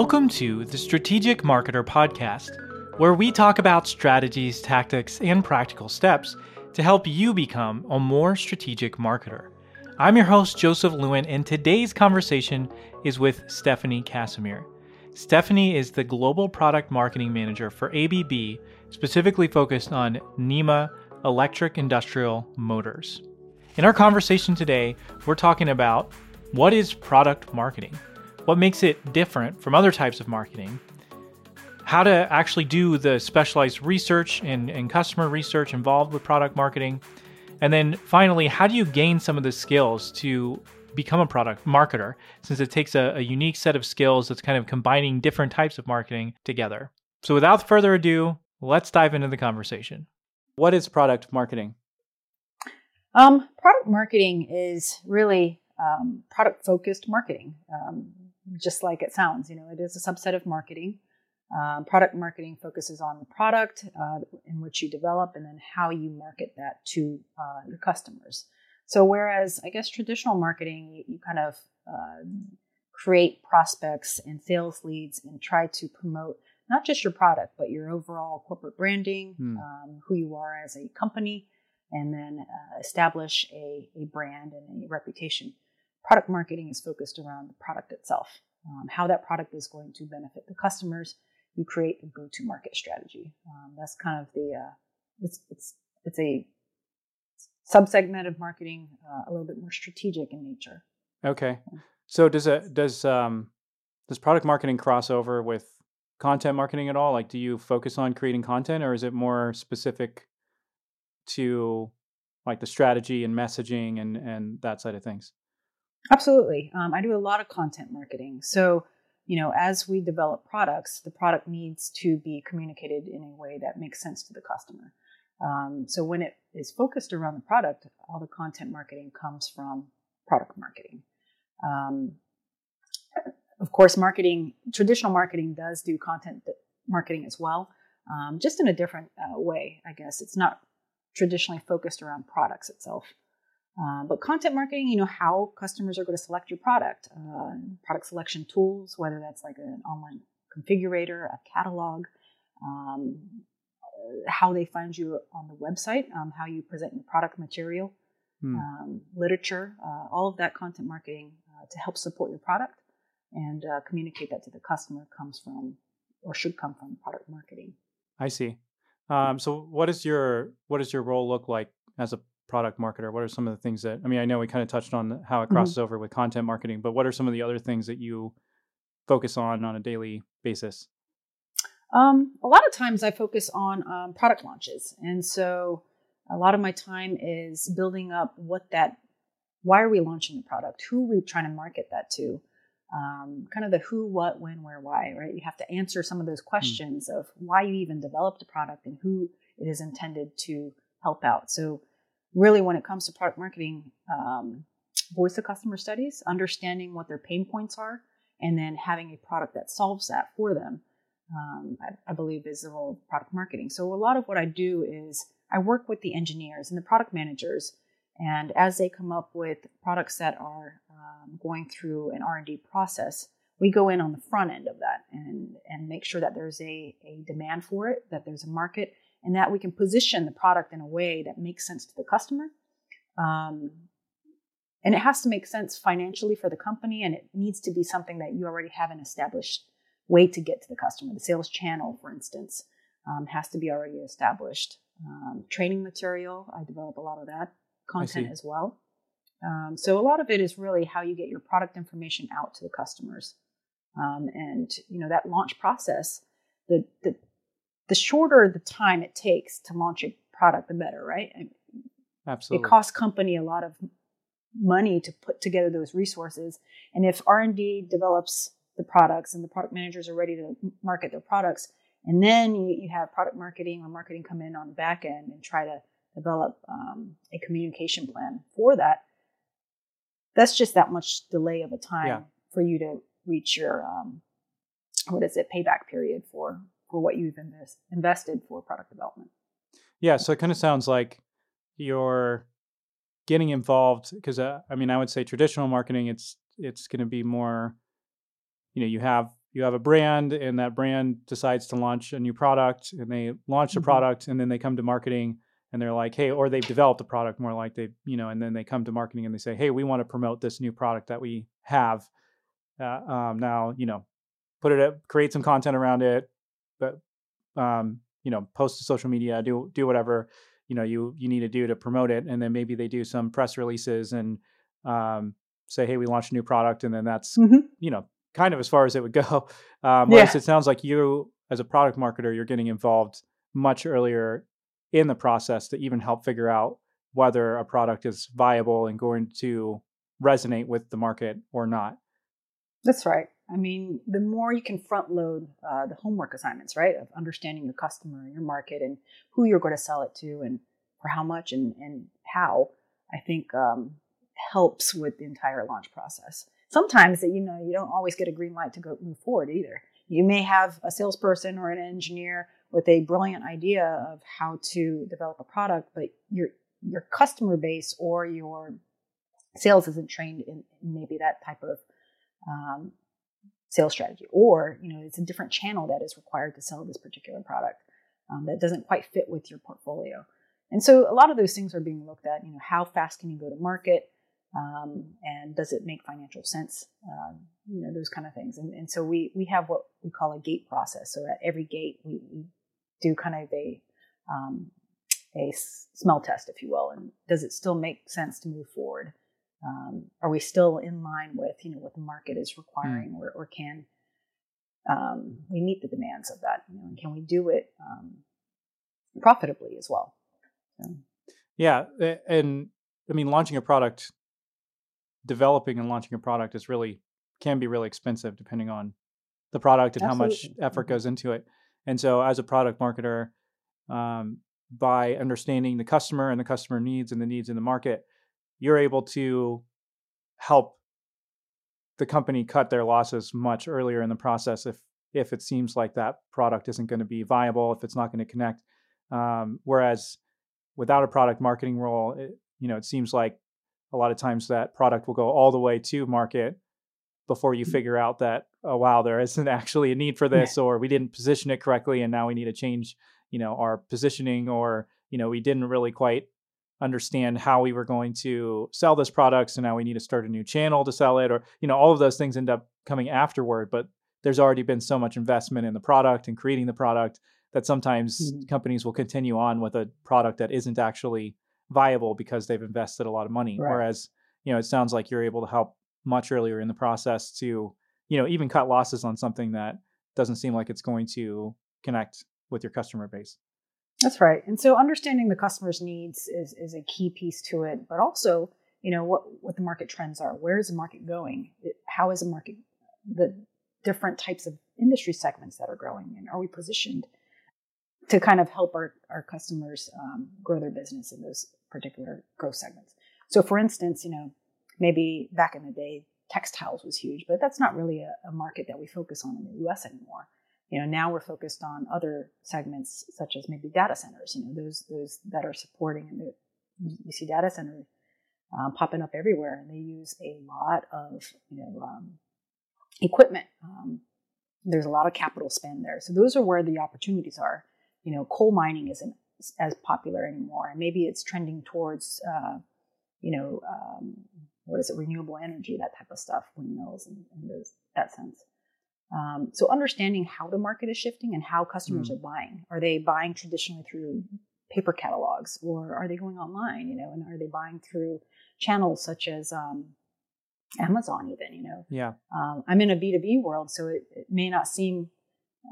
Welcome to the Strategic Marketer Podcast, where we talk about strategies, tactics, and practical steps to help you become a more strategic marketer. I'm your host, Joseph Lewin, and today's conversation is with Stefanie Casimir. Stefanie is the Global Product Marketing Manager for ABB, specifically focused on NEMA electric industrial motors. In our conversation today, we're talking about what is product marketing? What makes it different from other types of marketing? How to actually do the specialized research and, and customer research involved with product marketing. And then finally, how do you gain some of the skills to become a product marketer since it takes a, a, unique set of skills that's kind of combining different types of marketing together. So, without further ado, let's dive into the conversation. What is product marketing? Um, product marketing is really um, product focused marketing, um, just like it sounds. You know, it is a subset of marketing. Um, product marketing focuses on the product uh, in which you develop and then how you market that to uh, your customers. So, whereas I guess traditional marketing, you, you kind of uh, create prospects and sales leads and try to promote not just your product, but your overall corporate branding, hmm. um, who you are as a company, and then uh, establish a, a brand and a reputation. Product marketing is focused around the product itself, um, how that product is going to benefit the customers. You create a go-to-market strategy. Um, that's kind of the uh, it's it's it's a subsegment of marketing, uh, a little bit more strategic in nature. Okay, so does it does um, does product marketing cross over with content marketing at all? Like, do you focus on creating content, or is it more specific to like the strategy and messaging and and that side of things? Absolutely. Um, I do a lot of content marketing. So, you know, as we develop products, the product needs to be communicated in a way that makes sense to the customer. Um, so, when it is focused around the product, all the content marketing comes from product marketing. Um, of course, marketing, traditional marketing does do content marketing as well, um, just in a different uh, way, I guess. It's not traditionally focused around products itself. Uh, but content marketing, you know, how customers are going to select your product, uh, product selection tools, whether that's like an online configurator, a catalog, um, how they find you on the website, um, how you present your product material, hmm. um, literature, uh, all of that content marketing uh, to help support your product and uh, communicate that to the customer comes from or should come from product marketing. I see. Um, so, what does your what does your role look like as a product marketer? What are some of the things that I mean? I know we kind of touched on how it mm-hmm. crosses mm-hmm. over with content marketing, but what are some of the other things that you focus on on a daily basis? Um, a lot of times, I focus on um, product launches, and so a lot of my time is building up what that. Why are we launching the product? Who are we trying to market that to? um, kind of the who, what, when, where, why, right? You have to answer some of those hmm. questions mm. of why you even developed a product and who it is intended to help out. So, really, when it comes to product marketing, um, voice of customer studies, understanding what their pain points are, and then having a product that solves that for them, um, I, I believe is the role of product marketing. So, a lot of what I do is I work with the engineers and the product managers and as they come up with products that are um, going through an R&D process, we go in on the front end of that and, and make sure that there's a, a demand for it, that there's a market, and that we can position the product in a way that makes sense to the customer. Um, and it has to make sense financially for the company, and it needs to be something that you already have an established way to get to the customer. The sales channel, for instance, um, has to be already established. Um, training material, I develop a lot of that content as well. Um, so a lot of it is really how you get your product information out to the customers, um, and you know that launch process. The, the the shorter the time it takes to launch a product, the better, right? Absolutely. It costs company a lot of money to put together those resources, and if R and D develops the products and the product managers are ready to market their products, and then you, you have product marketing or marketing come in on the back end and try to develop um, a communication plan for that, that's just that much delay of a time yeah. for you to reach your um, what is it payback period for for what you've invest, invested for product development. Yeah, so it kind of sounds like you're getting involved because uh, I mean I would say traditional marketing it's it's going to be more you know you have you have a brand and that brand decides to launch a new product and they launch the mm-hmm. product and then they come to marketing and they're like hey or they've developed a product more like they you know and then they come to marketing and they say hey we want to promote this new product that we have uh, um, now you know put it up create some content around it but um, you know post to social media do do whatever you know you you need to do to promote it and then maybe they do some press releases and um, say hey we launched a new product and then that's mm-hmm. you know kind of as far as it would go um, whereas yeah. it sounds like you as a product marketer you're getting involved much earlier in the process to even help figure out whether a product is viable and going to resonate with the market or not that's right I mean, the more you can front load uh, the homework assignments, right, of understanding your customer, and your market, and who you're going to sell it to, and for how much and, and how, I think um, helps with the entire launch process. Sometimes that you know you don't always get a green light to go move forward either. You may have a salesperson or an engineer with a brilliant idea of how to develop a product, but your your customer base or your sales isn't trained in maybe that type of um, sales strategy or you know it's a different channel that is required to sell this particular product um, that doesn't quite fit with your portfolio. And so a lot of those things are being looked at you know how fast can you go to market um, and does it make financial sense um, you know those kind of things. And, and so we we have what we call a gate process. So at every gate we, we do kind of a um, a smell test if you will and does it still make sense to move forward um, are we still in line with you know what the market is hmm. requiring, or, or can um, we meet the demands of that? You know, and can we do it um, profitably as well? So. Yeah, and I mean, launching a product, developing and launching a product is really can be really expensive depending on the product and Absolutely. how much effort mm-hmm. goes into it. And so, as a product marketer, um, by understanding the customer and the customer needs and the needs in the market, you're able to help the company cut their losses much earlier in the process if if it seems like that product isn't going to be viable if it's not going to connect um, whereas without a product marketing role it, you know it seems like a lot of times that product will go all the way to market before you mm. figure out that oh wow there isn't actually a need for this or we didn't position it correctly and now we need to change you know our positioning or you know we didn't really quite understand how we were going to sell this product so now we need to start a new channel to sell it or you know all of those things end up coming afterward but there's already been so much investment in the product and creating the product that sometimes mm-hmm. companies will continue on with a product that isn't actually viable because they've invested a lot of money right. whereas you know it sounds like you're able to help much earlier in the process to you know even cut losses on something that doesn't seem like it's going to connect with your customer base that's right. And so understanding the customer's needs is, is a key piece to it, but also, you know, what, what the market trends are. Where is the market going? How is the market, the different types of industry segments that are growing and are we positioned to kind of help our, our customers um, grow their business in those particular growth segments? So for instance, you know, maybe back in the day, textiles was huge, but that's not really a, a market that we focus on in the US anymore you know now we're focused on other segments such as maybe data centers you know those those that are supporting and you see data centers um, popping up everywhere and they use a lot of you know um, equipment. Um, there's a lot of capital spend there. So those are where the opportunities are. You know coal mining isn't as popular anymore and maybe it's trending towards uh, you know um, what is it renewable energy that type of stuff windmills and those that sense um, so understanding how the market is shifting and how customers mm. are buying. Are they buying traditionally through paper catalogs or are they going online, you know, and are they buying through channels such as um, Amazon even, you know? Yeah. Um, I'm in a B2B world, so it, it may not seem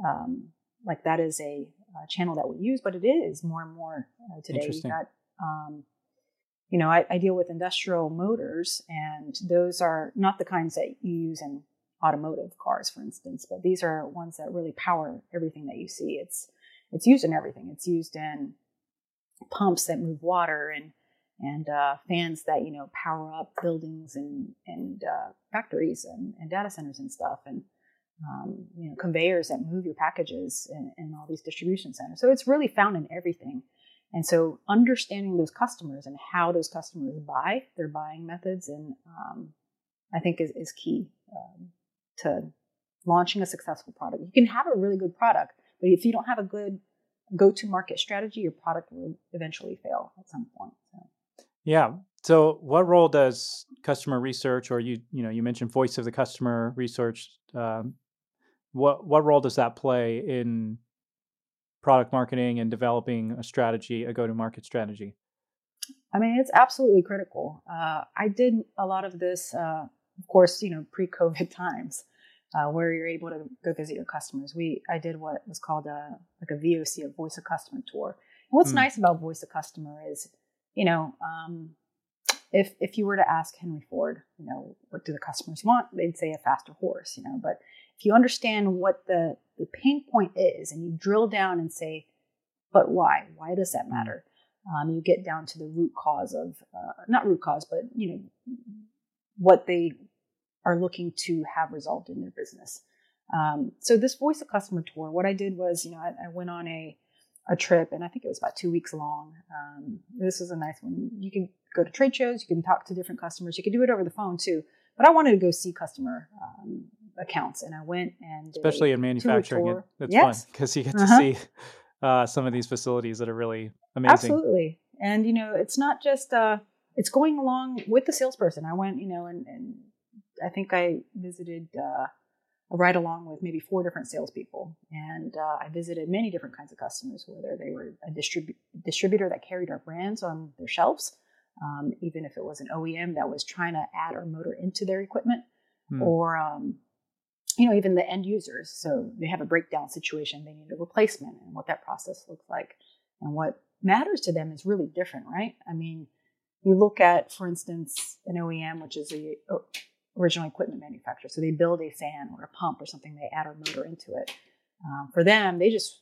um, like that is a, a, channel that we use, but it is more and more uh, today. Interesting. Got, um, you know, I, I deal with industrial motors and those are not the kinds that you use in automotive cars, for instance, but these are ones that really power everything that you see. It's it's used in everything. It's used in pumps that move water and and uh, fans that you know power up buildings and and uh, factories and, and, data centers and stuff, and um, you know conveyors that move your packages in, in, all these distribution centers. So it's really found in everything. And so understanding those customers and how those customers buy, their buying methods, and um, I think is, is key. Um, to launching a successful product. You can have a really good product, but if you don't have a good go to market strategy, your product will eventually fail at some point. So. Yeah. So, what role does customer research, or you you know you mentioned voice of the customer research? Um, what what role does that play in product marketing and developing a strategy, a go to market strategy? I mean, it's absolutely critical. Uh, I did a lot of this, uh, of course, you know, pre COVID times uh, where you're able to go visit your customers. We I did what was called a like a VOC, a voice of customer tour. And what's mm. nice about voice of customer is, you know, um, if if you were to ask Henry Ford, you know, what do the customers want? They'd say a faster horse, you know. But if you understand what the the pain point is, and you drill down and say, but why? Why does that matter? Um, you get down to the root cause of uh, not root cause, but you know what they are looking to have resolved in their business. Um, so this voice of customer tour, what I did was, you know, I, I, went on a a trip, and I think it was about two weeks long. Um, this was a nice one. You can go to trade shows, you can talk to different customers, you can do it over the phone too. But I wanted to go see customer um, accounts, and I went and especially in manufacturing, it, it's yes. fun because you get to uh-huh. see uh, some of these facilities that are really amazing. Absolutely, and you know, it's not just uh, it's going along with the salesperson. I went, you know, and, and I think I visited uh, a ride along with maybe four different salespeople, and uh, I visited many different kinds of customers, whether they were a distribu- distributor that carried our brands on their shelves, um, even if it was an OEM that was trying to add our motor into their equipment, hmm. or um, you know even the end users. So they have a breakdown situation, they need a replacement, and what that process looks like, and what matters to them is really different, right? I mean, you look at, for instance, an OEM, which is a original equipment manufacturer. So they build a fan or a pump or something, they add a motor into it. Um, for them, they just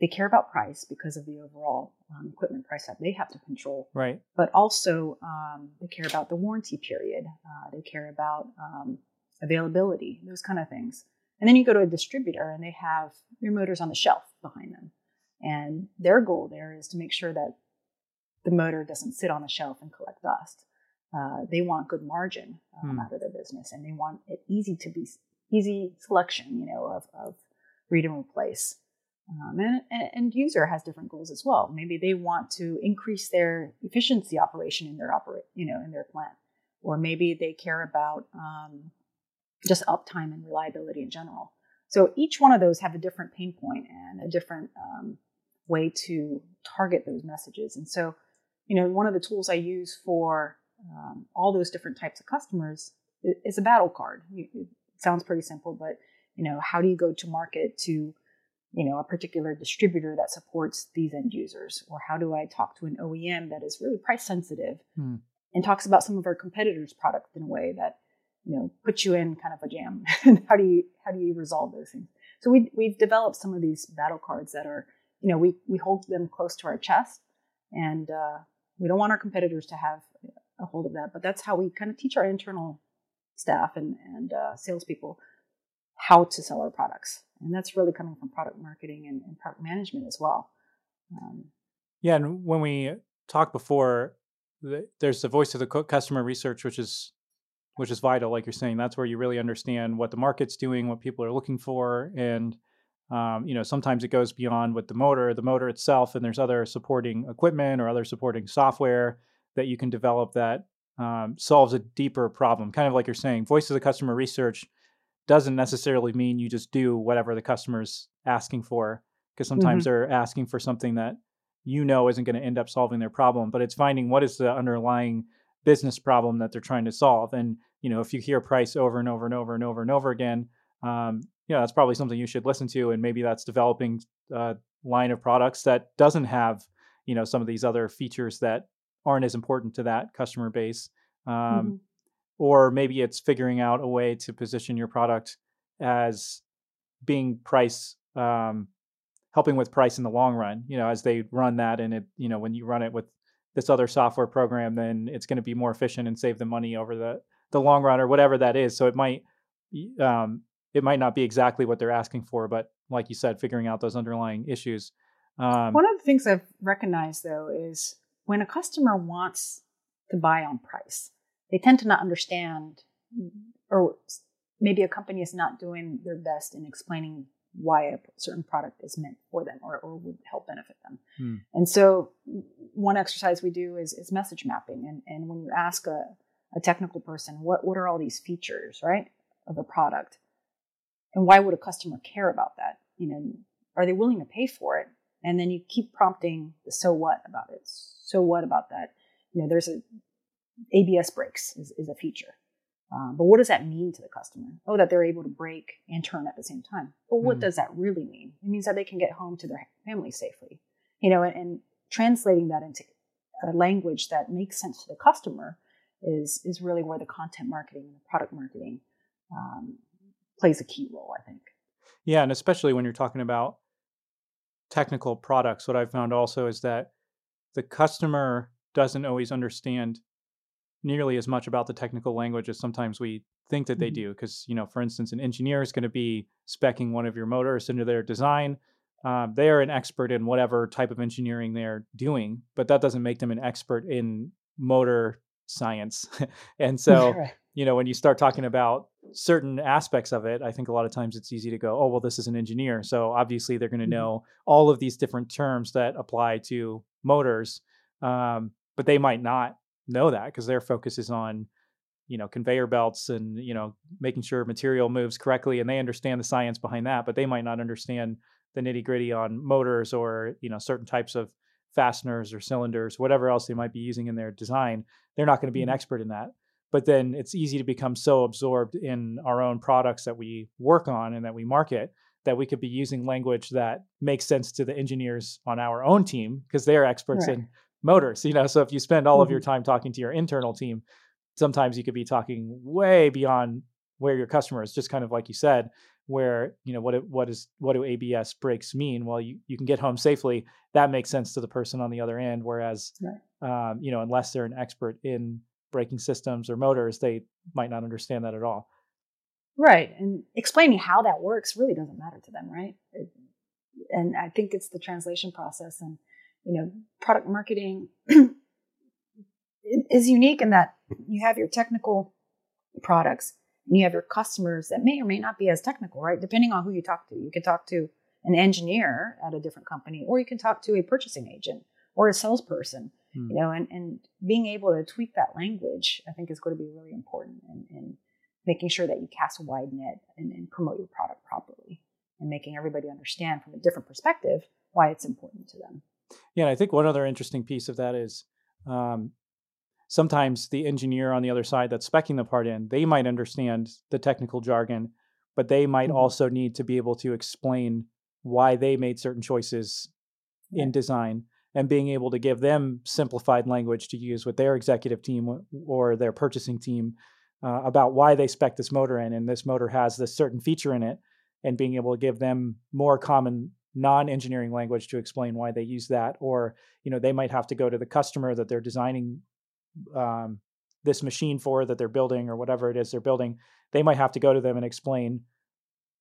they care about price because of the overall um, equipment price that they have to control. Right. But also um, they care about the warranty period. Uh, they care about um, availability, those kind of things. And then you go to a distributor and they have your motors on the shelf behind them. And their goal there is to make sure that the motor doesn't sit on the shelf and collect dust. Uh, they want good margin um, hmm. out of their business, and they want it easy to be easy selection, you know, of, of read and replace. Um, and an end user has different goals as well. Maybe they want to increase their efficiency operation in their operate, you know, in their plant, or maybe they care about um, just uptime and reliability in general. So each one of those have a different pain point and a different um, way to target those messages. And so, you know, one of the tools I use for um, all those different types of customers is a battle card. It sounds pretty simple, but you know, how do you go to market to you know a particular distributor that supports these end users, or how do I talk to an OEM that is really price sensitive hmm. and talks about some of our competitors' products in a way that you know puts you in kind of a jam? and how do you how do you resolve those things? So we we've developed some of these battle cards that are you know we we hold them close to our chest, and uh, we don't want our competitors to have a hold of that. But that's how we kind of teach our internal staff and and uh, salespeople how to sell our products, and that's really coming from product marketing and, and product management as well. Um, yeah, and when we talked before, there's the voice of the customer research, which is which is vital. Like you're saying, that's where you really understand what the market's doing, what people are looking for, and um, you know sometimes it goes beyond with the motor, the motor itself, and there's other supporting equipment or other supporting software that you can develop that um, solves a deeper problem. Kind of like you're saying, voice of the customer research doesn't necessarily mean you just do whatever the customer's asking for, because sometimes mm-hmm. they're asking for something that you know isn't going to end up solving their problem. But it's finding what is the underlying business problem that they're trying to solve. And you know, if you hear price over and over and over and over and over again, um, you know, that's probably something you should listen to. And maybe that's developing a line of products that doesn't have you know some of these other features that aren't as important to that customer base. Um, mm-hmm. Or maybe it's figuring out a way to position your product as being price, um, helping with price in the long run. You know, as they run that, and it, you know, when you run it with this other software program, then it's going to be more efficient and save the money over the the long run, or whatever that is. So it might, um, it might not be exactly what they're asking for, but like you said, figuring out those underlying issues. Um, One of the things I've recognized though is when a customer wants to buy on price, they tend to not understand or maybe a company is not doing their best in explaining why a certain product is meant for them or, or would help benefit them. Hmm. And so one exercise we do is, is message mapping. And, and when you ask a, a technical person, what, what are all these features, right, of a product? And why would a customer care about that? You know, are they willing to pay for it? And then you keep prompting the so what about it. So what about that? You know, there's a ABS brakes is, is a feature. Um, but what does that mean to the customer? Oh, that they're able to brake and turn at the same time. But what mm. does that really mean? It means that they can get home to their family safely. You know, and, and translating that into a language that makes sense to the customer is is really where the content marketing and the product marketing um, plays a key role. I think. Yeah, and especially when you're talking about technical products, what I've found also is that the customer doesn't always understand nearly as much about the technical language as sometimes we think that they mm-hmm. do. Because, you know, for instance, an engineer is going to be specking one of your motors into their design. Uh, they are an expert in whatever type of engineering they're doing, but that doesn't make them an expert in motor science. and so, you know, when you start talking about certain aspects of it, I think a lot of times it's easy to go, oh, well, this is an engineer. So obviously they're going to mm-hmm. know all of these different terms that apply to motors, um, but they might not know that because their focus is on you know conveyor belts and you know making sure material moves correctly and they understand the science behind that but they might not understand the nitty gritty on motors or you know certain types of fasteners or cylinders whatever else they might be using in their design they're not going to be an mm-hmm. expert in that but then it's easy to become so absorbed in our own products that we work on and that we market that we could be using language that makes sense to the engineers on our own team because they're experts right. in motors you know so if you spend all mm-hmm. of your mm-hmm. time talking to your internal team sometimes you could be talking way beyond where your customer is just kind of like you said where you know what it, what is what do abs brakes mean well you, you can get home safely that makes sense to the person on the other end whereas right. um, you know unless they're an expert in braking systems or motors they might not understand that at all right and explaining how that works really doesn't matter to them right it, and i think it's the translation process and you know, product marketing is unique in that you have your technical products and you have your customers that may or may not be as technical, right? Depending on who you talk to. You can talk to an engineer at a different company, or you can talk to a purchasing agent or a salesperson, hmm. you know, and, and being able to tweak that language, I think is going to be really important in, in making sure that you cast a wide net and, and promote your product properly and making everybody understand from a different perspective why it's important to them. Yeah, and I think one other interesting piece of that is um, sometimes the engineer on the other side that's specking the part in, they might understand the technical jargon, but they might mm-hmm. also need to be able to explain why they made certain choices yeah. in design and being able to give them simplified language to use with their executive team or their purchasing team uh, about why they spec this motor in and this motor has this certain feature in it and being able to give them more common non-engineering language to explain why they use that or you know they might have to go to the customer that they're designing um, this machine for that they're building or whatever it is they're building they might have to go to them and explain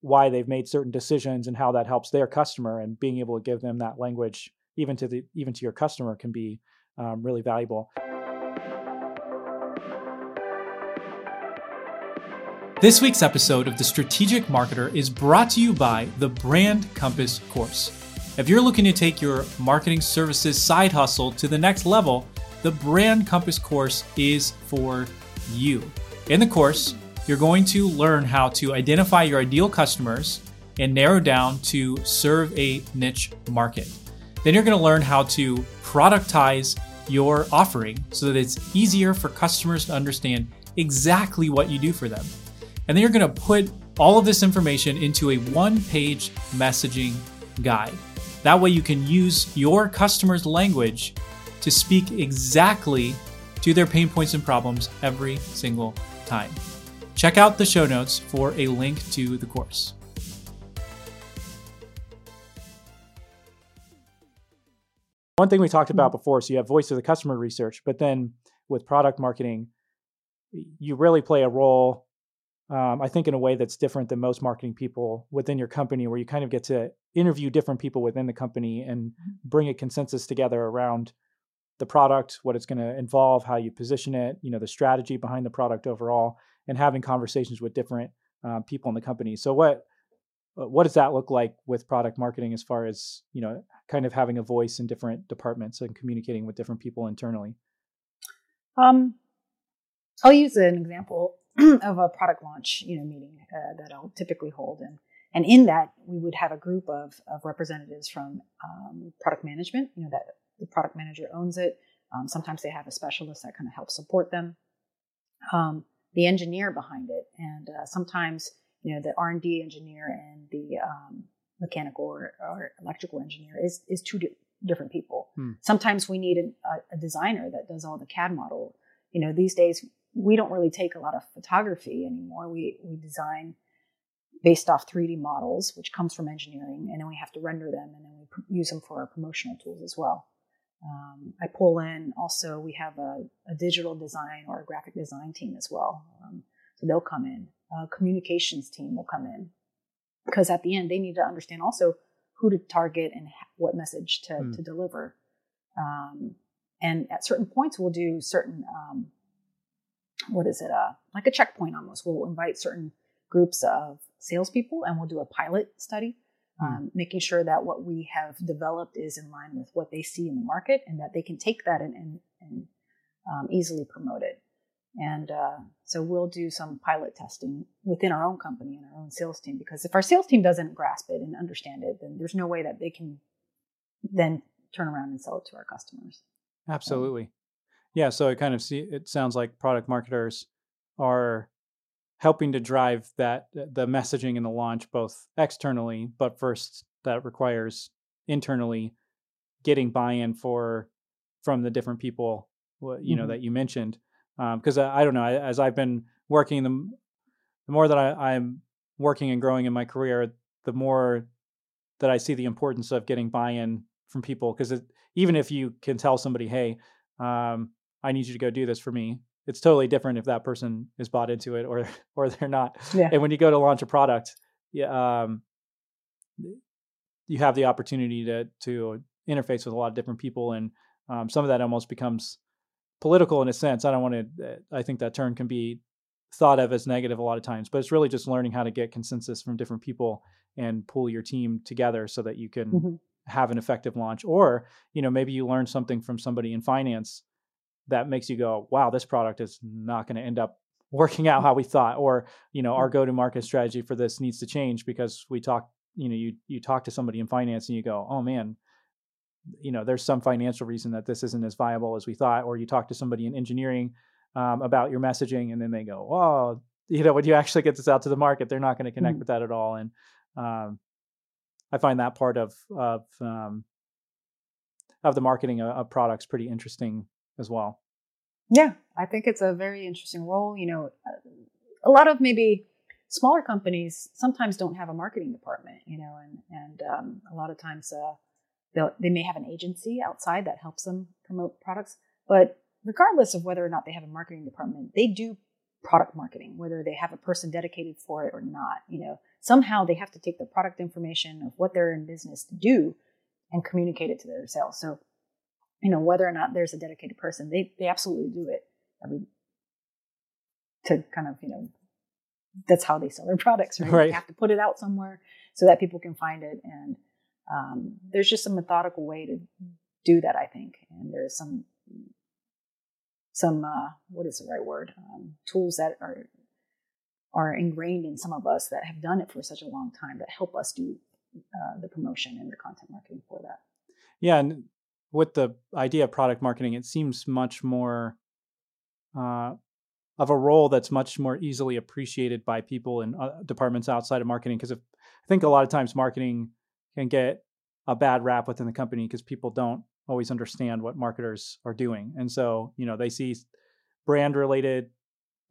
why they've made certain decisions and how that helps their customer and being able to give them that language even to the even to your customer can be um, really valuable This week's episode of The Strategic Marketer is brought to you by the Brand Compass course. If you're looking to take your marketing services side hustle to the next level, the Brand Compass course is for you. In the course, you're going to learn how to identify your ideal customers and narrow down to serve a niche market. Then you're going to learn how to productize your offering so that it's easier for customers to understand exactly what you do for them. And then you're going to put all of this information into a one page messaging guide. That way, you can use your customer's language to speak exactly to their pain points and problems every single time. Check out the show notes for a link to the course. One thing we talked about before so you have voice of the customer research, but then with product marketing, you really play a role um, I think in a way that's different than most marketing people within your company, where you kind of get to interview different people within the company and mm-hmm. bring a consensus together around the product, what it's going to involve, how you position it, you know, the strategy behind the product overall, and having conversations with different uh, people in the company. So what what does that look like with product marketing as far as you know kind of having a voice in different departments and communicating with different people internally? Um, I'll use an example of a product launch, you know, meeting uh, that I'll typically hold, and and in that we would have a group of of representatives from um, product management. You know that the product manager owns it. Um, sometimes they have a specialist that kind of helps support them. Um, the engineer behind it, and uh, sometimes you know the R and D engineer and the um, mechanical or, or, electrical engineer is is two di- different people. Hmm. Sometimes we need a, a, designer that does all the CAD model. You know, these days we don't really take a lot of photography anymore. We we design based off 3D models, which comes from engineering, and then we have to render them, and then we pr- use them for our promotional tools as well. Um, I pull in also, we have a, a, digital design or a graphic design team as well. Um, so they'll come in. A communications team will come in because at the end they need to understand also who to target and what message to, mm. to deliver. Um, and at certain points, we'll do certain, um, what is it, uh, like a checkpoint almost. We'll invite certain groups of salespeople and we'll do a pilot study, mm. um, making sure that what we have developed is in line with what they see in the market and that they can take that and, and, and um, easily promote it. And uh, so we'll do some pilot testing within our own company and our own sales team because if our sales team doesn't grasp it and understand it, then there's no way that they can then turn around and sell it to our customers. Absolutely. Yeah, so it kind of see it sounds like product marketers are helping to drive that the messaging and the launch both externally, but first that requires internally getting buy-in for from the different people you know mm-hmm. that you mentioned because um, I, I, don't know as I've been working the, the more that I, I'm working and growing in my career, the more that I see the importance of getting buy-in from people because even if you can tell somebody, hey, um, I need you to go do this for me, it's totally different if that person is bought into it or or they're not. Yeah. And when you go to launch a product, yeah, um, you have the opportunity to to interface with a lot of different people, and um, some of that almost becomes political in a sense. I don't want to. Uh, I think that term can be thought of as negative a lot of times, but it's really just learning how to get consensus from different people and pull your team together so that you can mm-hmm. have an effective launch. Or you know maybe you learn something from somebody in finance that makes you go, "Wow, this product is not going to end up working out how we thought," or you know our mm-hmm. go-to-market strategy for this needs to change because we talk. You know, you you talk to somebody in finance and you go, "Oh man." You know there's some financial reason that this isn't as viable as we thought or you talk to somebody in engineering um, about your messaging and then they go oh you know when you actually get this out to the market they're not going to connect mm-hmm. with that at all and um, i find that part of of um, of the marketing of products pretty interesting as well yeah i think it's a very interesting role you know a lot of maybe smaller companies sometimes don't have a marketing department you know and and um, a lot of times uh, They'll, they may have an agency outside that helps them promote products, but regardless of whether or not they have a marketing department, they do product marketing, whether they have a person dedicated for it or not. You know, somehow they have to take the product information of what they're in business to do and communicate it to their sales. So, you know, whether or not there's a dedicated person, they they absolutely do it. I mean, to kind of you know, that's how they sell their products. Right? right. They have to put it out somewhere so that people can find it and um, there's just a methodical way to do that, I think, and there's some some uh, what is the right word um, tools that are are ingrained in some of us that have done it for such a long time that help us do uh, the promotion and the content marketing for that. Yeah, and with the idea of product marketing, it seems much more uh, of a role that's much more easily appreciated by people in uh, departments outside of marketing. Because I think a lot of times marketing can get a bad rap within the company because people don't always understand what marketers are doing. And so, you know, they see brand related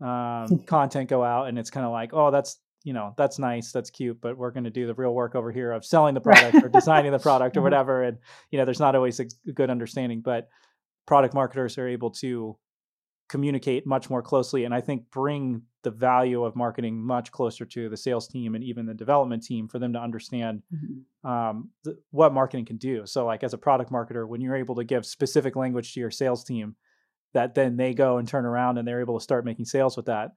um, content go out and it's kind of like, oh, that's, you know, that's nice, that's cute, but we're going to do the real work over here of selling the product or designing the product or mm-hmm. whatever. And, you know, there's not always a good understanding, but product marketers are able to communicate much more closely and I think bring the value of marketing much closer to the sales team and even the development team for them to understand mm-hmm. um, th- what marketing can do. So, like as a product marketer, when you're able to give specific language to your sales team, that then they go and turn around and they're able to start making sales with that.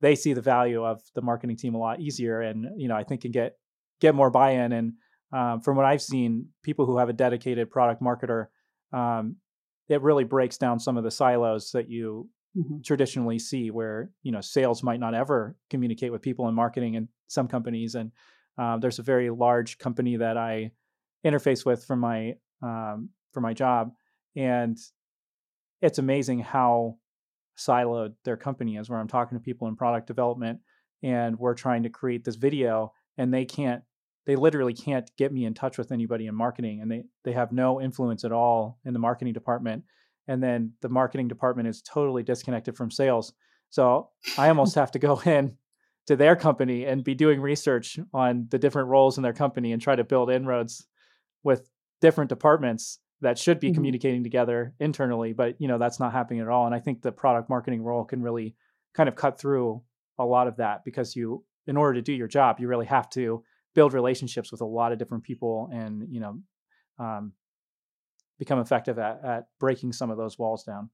they see the value of the marketing team a lot easier, and you know I think can get get more buy-in. And um, from what I've seen, people who have a dedicated product marketer, um, it really breaks down some of the silos that you mm-hmm. traditionally see, where you know sales might not ever communicate with people in marketing in some companies. And uh, there's a very large company that I interface with for my um, for my job, and it's amazing how siloed their company is. Where I'm talking to people in product development, and we're trying to create this video, and they can't they literally can't get me in touch with anybody in marketing and they they have no influence at all in the marketing department and then the marketing department is totally disconnected from sales so i almost have to go in to their company and be doing research on the different roles in their company and try to build inroads with different departments that should be mm-hmm. communicating together internally but you know that's not happening at all and i think the product marketing role can really kind of cut through a lot of that because you in order to do your job you really have to build relationships with a lot of different people and you know um, become effective at, at breaking some of those walls down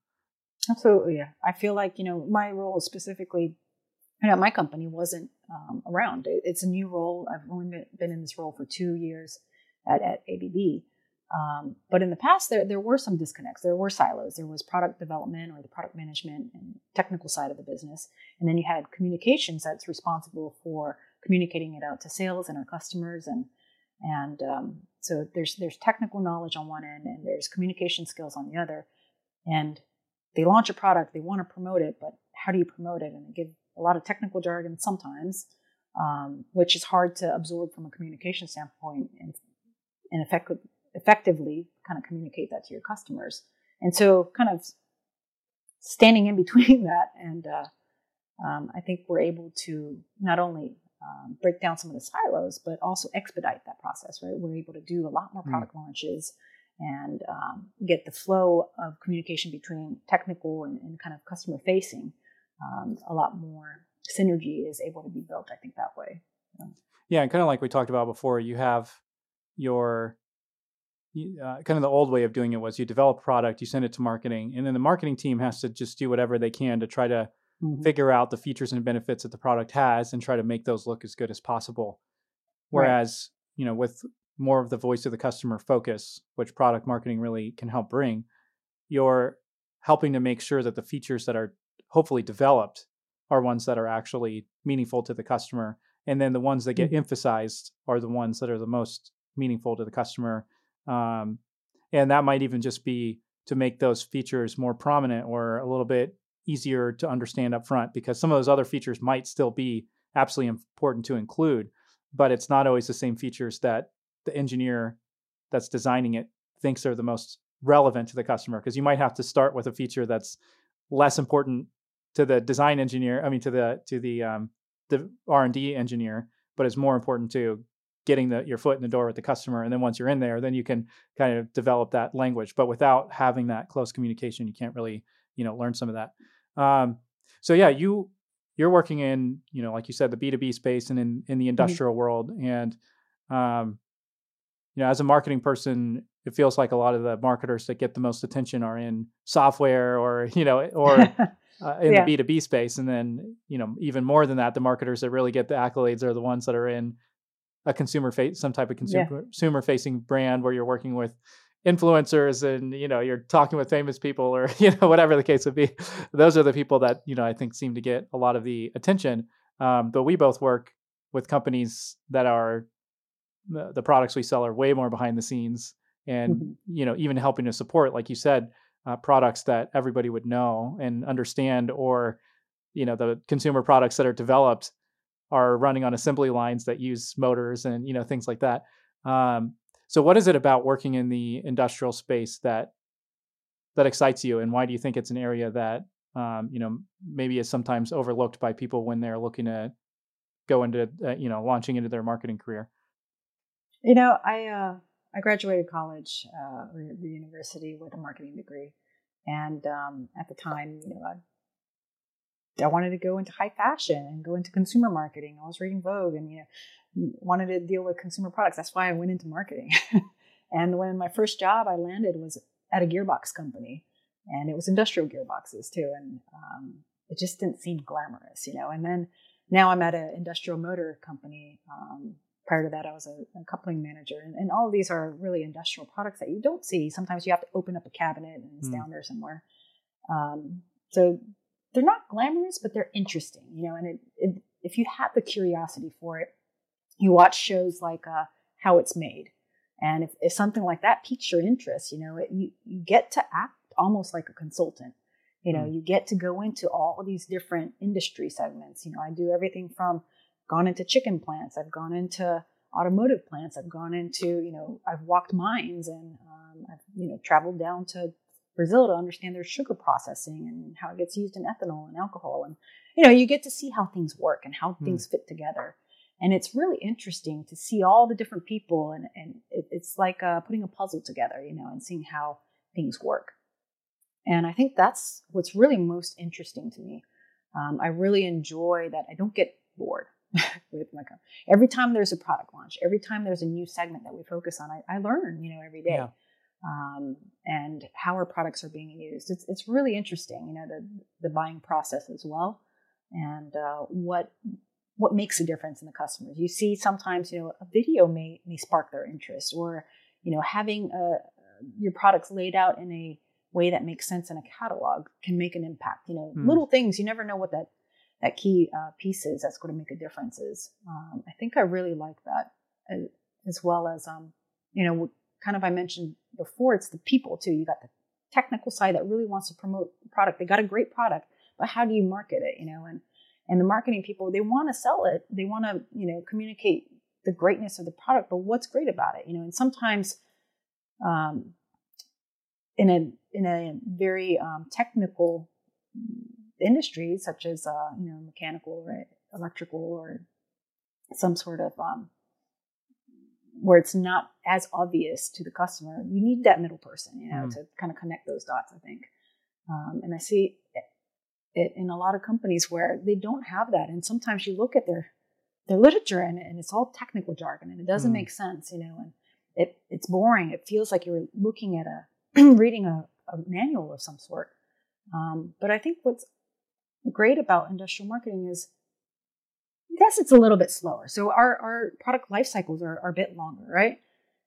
absolutely yeah i feel like you know my role specifically you know my company wasn't um, around it, it's a new role i've only been in this role for two years at, at abb um, but in the past, there, there were some disconnects. There were silos. There was product development or the product management and technical side of the business. And then you had communications that's responsible for communicating it out to sales and our customers and and um, so there's there's technical knowledge on one end and there's communication skills on the other. And they launch a product they want to promote it but how do you promote it? And they give a lot of technical jargon sometimes um, which is hard to absorb from a communication standpoint and, and effect, effectively kind of communicate that to your customers. And so kind of standing in between that and uh, um, i think we're able to not only um, break down some of the silos, but also expedite that process, right? We're able to do a lot more hmm. product mm. launches and um, get the flow of communication between technical and, and kind of customer facing. Um, a lot more synergy is able to be built, I think, that way. Yeah, and kind of like we talked about before, you have your uh, kind of the old way of doing it was you develop product, you send it to marketing, and then the marketing team has to just do whatever they can to try to mm-hmm. figure out the features and benefits that the product has and try to make those look as good as possible. Whereas, right. you know, with more of the voice of the customer focus, which product marketing really can help bring, you're helping to make sure that the features that are hopefully developed are ones that are actually meaningful to the customer. And then the ones that get mm-hmm. emphasized are the ones that are the most meaningful to the customer. Um, and that might even just be to make those features more prominent or a little bit easier to understand up front because some of those other features might still be absolutely important to include, but it's not always the same features that the engineer that's designing it thinks are the most relevant to the customer because you might have to start with a feature that's less important to the design engineer i mean to the to the um, the r&d engineer but is more important to getting the, your foot in the door with the customer and then once you're in there then you can kind of develop that language but without having that close communication you can't really you know learn some of that um, so yeah, you you're working in you know like you said the B2B space and in in the mm-hmm. industrial mm-hmm. world and um, you know as a marketing person it feels like a lot of the marketers that get the most attention are in software or you know or uh, in yeah. the B2B space and then you know even more than that the marketers that really get the accolades are the ones that are in a consumer face some type of consumer yeah. consumer facing brand where you're working with influencers and you know you're talking with famous people or you know whatever the case would be those are the people that you know i think seem to get a lot of the attention um, but we both work with companies that are the products we sell are way more behind the scenes and mm-hmm. you know even helping to support like you said uh, products that everybody would know and understand or you know the consumer products that are developed are running on assembly lines that use motors and you know things like that um, so, what is it about working in the industrial space that that excites you, and why do you think it's an area that um, you know maybe is sometimes overlooked by people when they're looking to go into uh, you know launching into their marketing career? You know, I uh, I graduated college uh, or the university with a marketing degree, and um, at the time, you know, I, I wanted to go into high fashion and go into consumer marketing. I was reading Vogue, and you know, wanted to deal with consumer products. That's why I went into marketing. and when my first job I landed was at a gearbox company, and it was industrial gearboxes too. And um, it just didn't seem glamorous, you know. And then now I'm at an industrial motor company. Um, prior to that, I was a, a coupling manager, and, and, all of these are really industrial products that you don't see. Sometimes you have to open up a cabinet and it's mm. down there somewhere. Um, so they're not glamorous, but they're interesting, you know. And it, it, if you have the curiosity for it, you watch shows like uh, How It's Made, and if, if something like that piques your interest, you know, it, you you get to act almost like a consultant. You know, mm. you get to go into all these different industry segments. You know, I do everything from gone into chicken plants, I've gone into automotive plants, I've gone into, you know, I've walked mines and um, I've, you know, traveled down to Brazil to understand their sugar processing and how it gets used in ethanol and alcohol. And, you know, you get to see how things work and how mm. things fit together. And it's really interesting to see all the different people and, and it, it's like uh, putting a puzzle together, you know, and seeing how things work. And I think that's what's really most interesting to me. Um, I really enjoy that I don't get bored with my company. Every time there's a product launch, every time there's a new segment that we focus on, I, I learn, you know, every day. Yeah. Um, and how our products are being used. It's it's really interesting, you know, the the buying process as well, and uh, what what makes a difference in the customers. You see, sometimes you know a video may may spark their interest, or you know having a, uh, your products laid out in a way that makes sense in a catalog can make an impact. You know, mm. little things you never know what that that key uh, piece is that's going to make a difference. Is um, I think I really like that as, as well as um, you know, kind of I mentioned before. It's the people too. You got the technical side that really wants to promote the product. They got a great product, but how do you market it? You know, and and the marketing people they want to sell it. They want to you know communicate the greatness of the product, but what's great about it? You know, and sometimes. Um, in a in a very um, technical industry, such as uh, you know mechanical or electrical or some sort of um, where it's not as obvious to the customer, you need that middle person, you know, mm. to kind of connect those dots. I think, um, and I see it in a lot of companies where they don't have that, and sometimes you look at their their literature and, and it's all technical jargon and it doesn't mm. make sense, you know, and it it's boring. It feels like you're looking at a reading a, a, manual of some sort. Um, but I think what's great about industrial marketing is, yes, it's a little bit slower. So our, our product life cycles are, are a bit longer, right?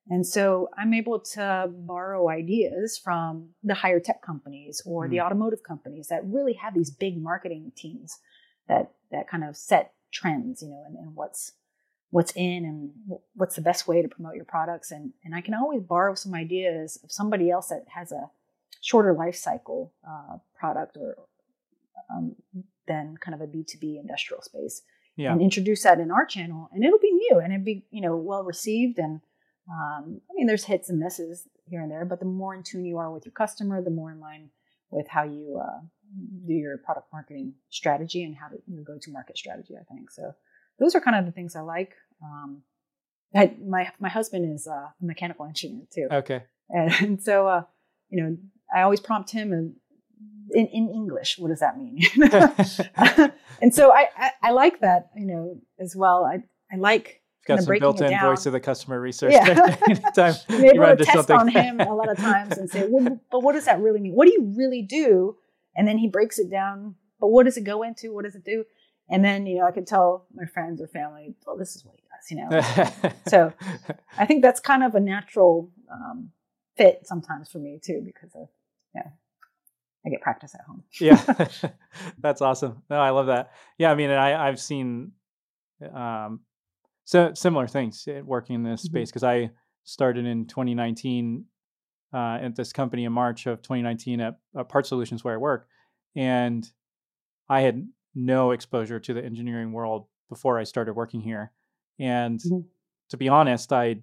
And so I'm able to borrow ideas from the higher tech companies or mm. the automotive companies that really have these big marketing teams that that kind of set trends, you know, and, and what's what's in and what's the best way to promote your products. And, and I can always borrow some ideas of somebody else that has a shorter life cycle uh, product or um, than kind of a B2B industrial space yeah. and introduce that in our channel. And it'll be new and it'll be, you know, well received. And um, I mean, there's hits and misses here and there, but the more in tune you are with your customer, the more in line with how you uh, do your product marketing strategy and how to you know, go to market strategy, I think. So those are kind of the things I like. Um, I, my my husband is a mechanical engineer too. Okay. And, and so, uh, you know, I always prompt him in, in, in English. What does that mean? and so I, I, I like that, you know, as well. I I like got some built-in voice of the customer research. Yeah. Anytime you able to test something. on him a lot of times and say, well, but what does that really mean? What do you really do? And then he breaks it down. But what does it go into? What does it do? And then, you know, I can tell my friends or family, well, this is what he does, you know. so I think that's kind of a natural um, fit sometimes for me too, because of, yeah, I get practice at home. yeah, that's awesome. No, I love that. Yeah, I mean, I, I've seen um, so similar things eh, working in this mm-hmm. space because I started in 2019 uh, at this company in March of 2019 at, at Part Solutions where I work, and I had no exposure to the engineering world before I started working here. And mm-hmm. to be honest, I,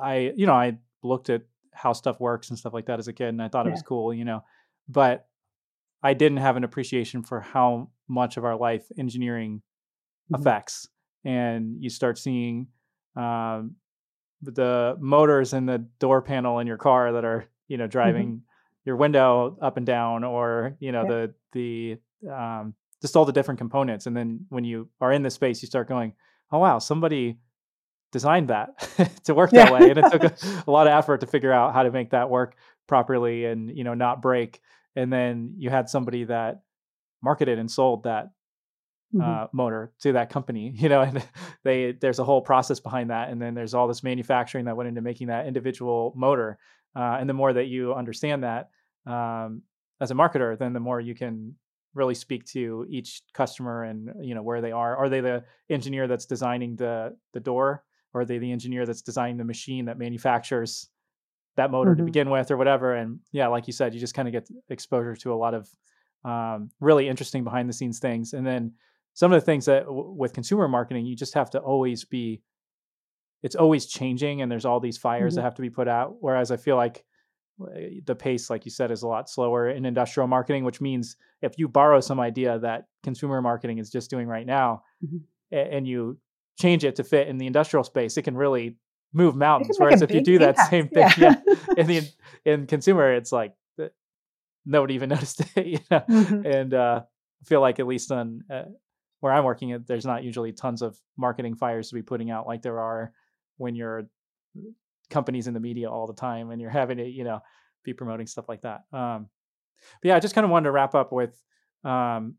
I, you know, I looked at how stuff works and stuff like that as a kid, and I thought yeah. it was cool, you know, but I didn't have an appreciation for how much of our life engineering mm-hmm. affects. And you start seeing um, the motors in the door panel in your car that are, you know, mm-hmm. driving mm-hmm. your window up and down, or you know, yeah. the the um, just all the different components. And then when you are in the space, you start going, oh, wow, somebody designed that to work that yeah. way. And it took a, a, lot of effort to figure out how to make that work properly and, you know, not break. And then you had somebody that marketed and sold that Mhm. uh, motor to that company you know and they there's a whole process behind that and then there's all this manufacturing that went into making that individual motor uh, and the more that you understand that um, as a marketer then the more you can really speak to each customer and you know where they are are they the engineer that's designing the the door or are they the engineer that's designing the machine that manufactures that motor to Mhm. begin with or whatever and yeah like you said you just kind of get exposure to a lot of um, really interesting behind the scenes things and then some of the things that w- with consumer marketing you just have to always be it's always changing and there's all these fires that Mhm. have to be put out whereas i feel like uh, the pace like you said is a lot slower in industrial marketing which means if you borrow some idea that consumer marketing is just doing right now Mhm. a- and you change it to fit in the industrial space it can really move mountains whereas if you do that impact, same thing yeah. yeah, in the in consumer it's like uh, nobody even noticed it you know Mhm. and uh, I feel like at least on uh, where I'm working, it- there's not usually tons of marketing fires to be putting out like there are when you're companies in the media all the time and you're having to you know be promoting stuff like that. Um, but yeah, I just kind of wanted to wrap up with um,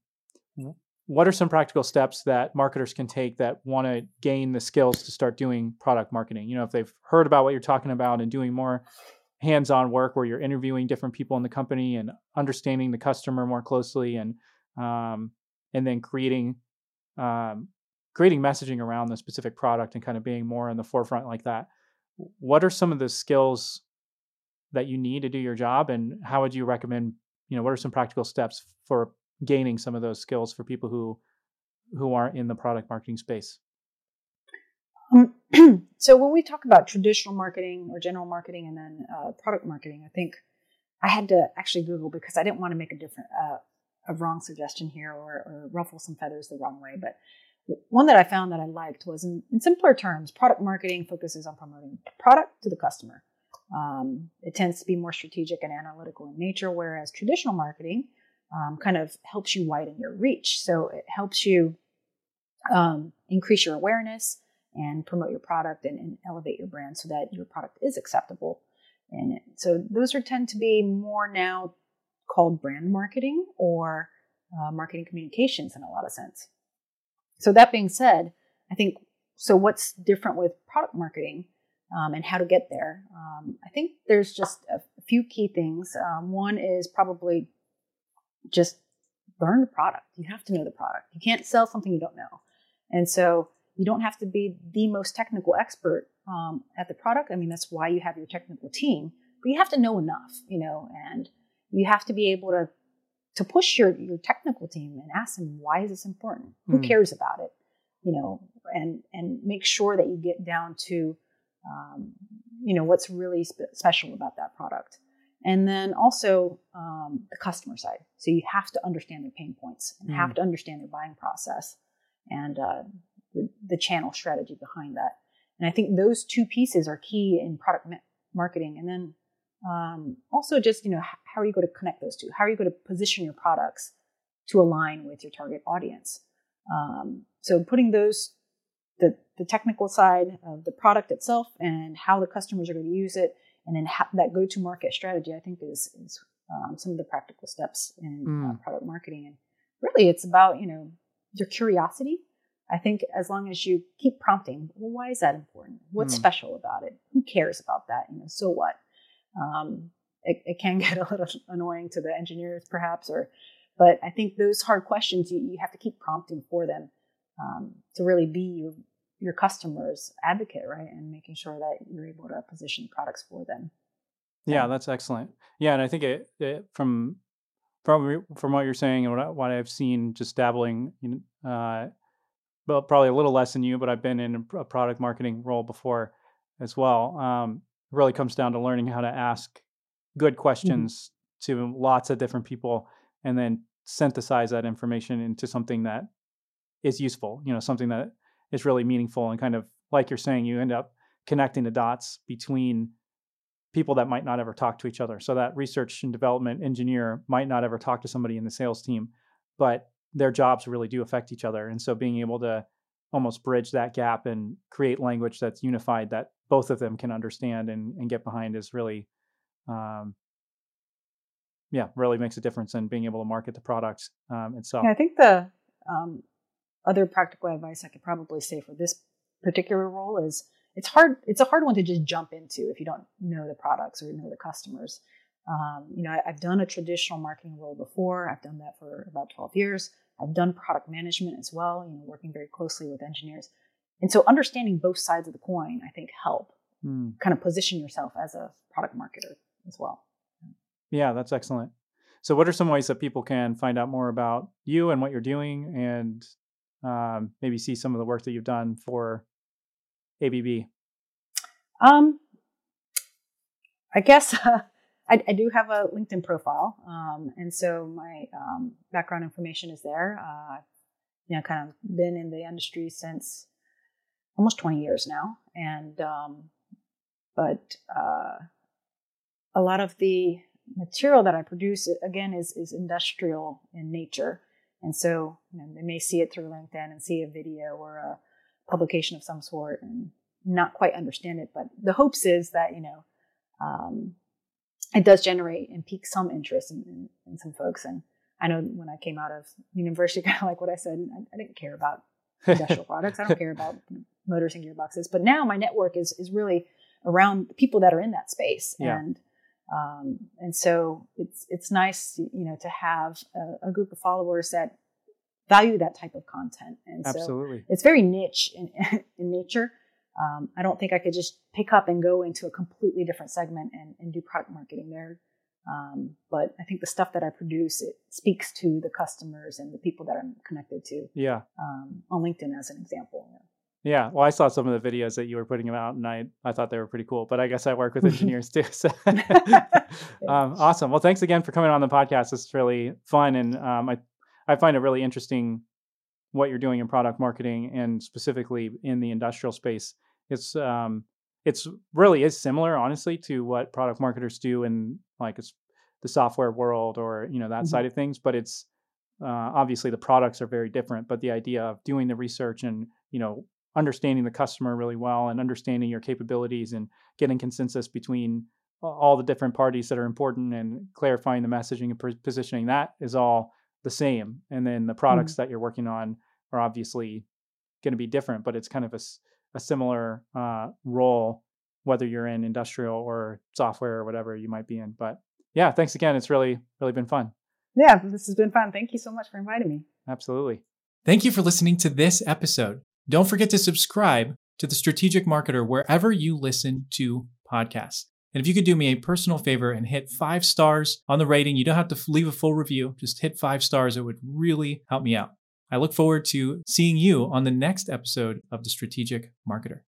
what are some practical steps that marketers can take that want to gain the skills to start doing product marketing? You know, if they've heard about what you're talking about and doing more hands-on work where you're interviewing different people in the company and understanding the customer more closely and um, and then creating um, creating messaging around the specific product and kind of being more in the forefront like that what are some of the skills that you need to do your job and how would you recommend you know what are some practical steps for gaining some of those skills for people who who aren't in the product marketing space Um, so when we talk about traditional marketing or general marketing and then uh, product marketing, I think I had to actually Google because I didn't want to make a different uh, a wrong suggestion here or, or ruffle some feathers the wrong way. But one that I found that I liked was in, in simpler terms, product marketing focuses on promoting product to the customer. Um, it tends to be more strategic and analytical in nature, whereas traditional marketing um, kind of helps you widen your reach. So it helps you um, increase your awareness and promote your product and, and elevate your brand so that your product is acceptable. And so those are tend to be more now called brand marketing or uh, marketing communications in a lot of sense. So that being said, I think so. What's different with product marketing um, and how to get there? Um, I think there's just a, few key things. Um, one is probably just learn the product. You have to know the product. You can't sell something you don't know, and so you don't have to be the most technical expert um, at the product. I mean, that's why you have your technical team, but you have to know enough, you know, and you have to be able to to push your your technical team and ask them why is this important? Who Mm. cares about it? You know, and and make sure that you get down to um, you know what's really spe- special about that product. And then also um, the customer side. So you have to understand their pain points and have to understand their buying process and uh, the, the channel strategy behind that. And I think those two pieces are key in product ma- marketing. And then um, also just, you know, how are you going to connect those two? How are you going to position your products to align with your target audience? Um, so putting those, the, the technical side of the product itself and how the customers are going to use it, and then ha- that go-to-market strategy, I think is, is um, some of the practical steps in uh, Mm. product marketing. And really, it's about, you know, your curiosity I think as long as you keep prompting, well, why is that important? What's Mm. special about it? Who cares about that? You know, so what? Um, it, it can get a little annoying to the engineers, perhaps, or, but I think those hard questions you, you have to keep prompting for them um, to really be your your customer's advocate, right? And making sure that you're able to position products for them. Yeah, that's excellent. Yeah, and I think it, it from from from what you're saying and what, I, what I've seen, just dabbling, you know, uh, well, probably a little less than you, but I've been in a product marketing role before as well. Um, really comes down to learning how to ask good questions to lots of different people, and then synthesize that information into something that is useful. You know, something that is really meaningful and kind of like you're saying, you end up connecting the dots between people that might not ever talk to each other. So that research and development engineer might not ever talk to somebody in the sales team, but their jobs really do affect each other. And so being able to almost bridge that gap and create language that's unified that both of them can understand and, and get behind is really um, yeah, really makes a difference in being able to market the product um, itself. Yeah, I think the um, other practical advice I could probably say for this particular role is it's hard. It's a hard one to just jump into if you don't know the products or know the customers. Um, you know, I, have done a traditional marketing role before. I've done that for about 12 years. I've done product management as well, you know, working very closely with engineers. And so understanding both sides of the coin, I think, help mm. kind of position yourself as a product marketer as well. Yeah, that's excellent. So, what are some ways that people can find out more about you and what you're doing, and um, maybe see some of the work that you've done for ABB? Um, I guess uh, I, I, do have a LinkedIn profile, um, and so my um, background information is there. Uh, you know, kind of been in the industry since almost 20 years now, and um, but uh, a lot of the material that I produce again is is industrial in nature, and so you know, they may see it through LinkedIn and see a video or a publication of some sort and not quite understand it. But the hopes is that you know um, it does generate and pique some interest in, in, in, some folks. And I know when I came out of university, kind of like what I said, I, I didn't care about industrial products. I don't care about motors and gearboxes. But now my network is is really around people that are in that space, yeah. and um, and so it's it's nice, you know, to have a, a, group of followers that value that type of content. And Absolutely. so it's very niche in, in nature. Um, I don't think I could just pick up and go into a completely different segment and, and do product marketing there. Um, but I think the stuff that I produce it speaks to the customers and the people that I'm connected to. Yeah. Um, on LinkedIn, as an example. Yeah, well, I saw some of the videos that you were putting them out, and I I thought they were pretty cool. But I guess I work with engineers too. So. um, awesome. Well, thanks again for coming on the podcast. It's really fun, and um, I I find it really interesting what you're doing in product marketing, and specifically in the industrial space. It's um it's really is similar, honestly, to what product marketers do in like it's the software world or you know that mm-hmm. side of things. But it's uh, obviously the products are very different. But the idea of doing the research and you know understanding the customer really well and understanding your capabilities and getting consensus between all the different parties that are important and clarifying the messaging and positioning that is all the same. And then the products mm-hmm. that you're working on are obviously going to be different but it's kind of a, a similar uh, role whether you're in industrial or software or whatever you might be in. But yeah thanks again. It's really really been fun. Yeah this has been fun. Thank you so much for inviting me. Absolutely. Thank you for listening to this episode don't forget to subscribe to the Strategic Marketer wherever you listen to podcasts. And if you could do me a personal favor and hit five stars on the rating, you don't have to leave a full review, just hit five stars. It would really help me out. I look forward to seeing you on the next episode of The Strategic Marketer.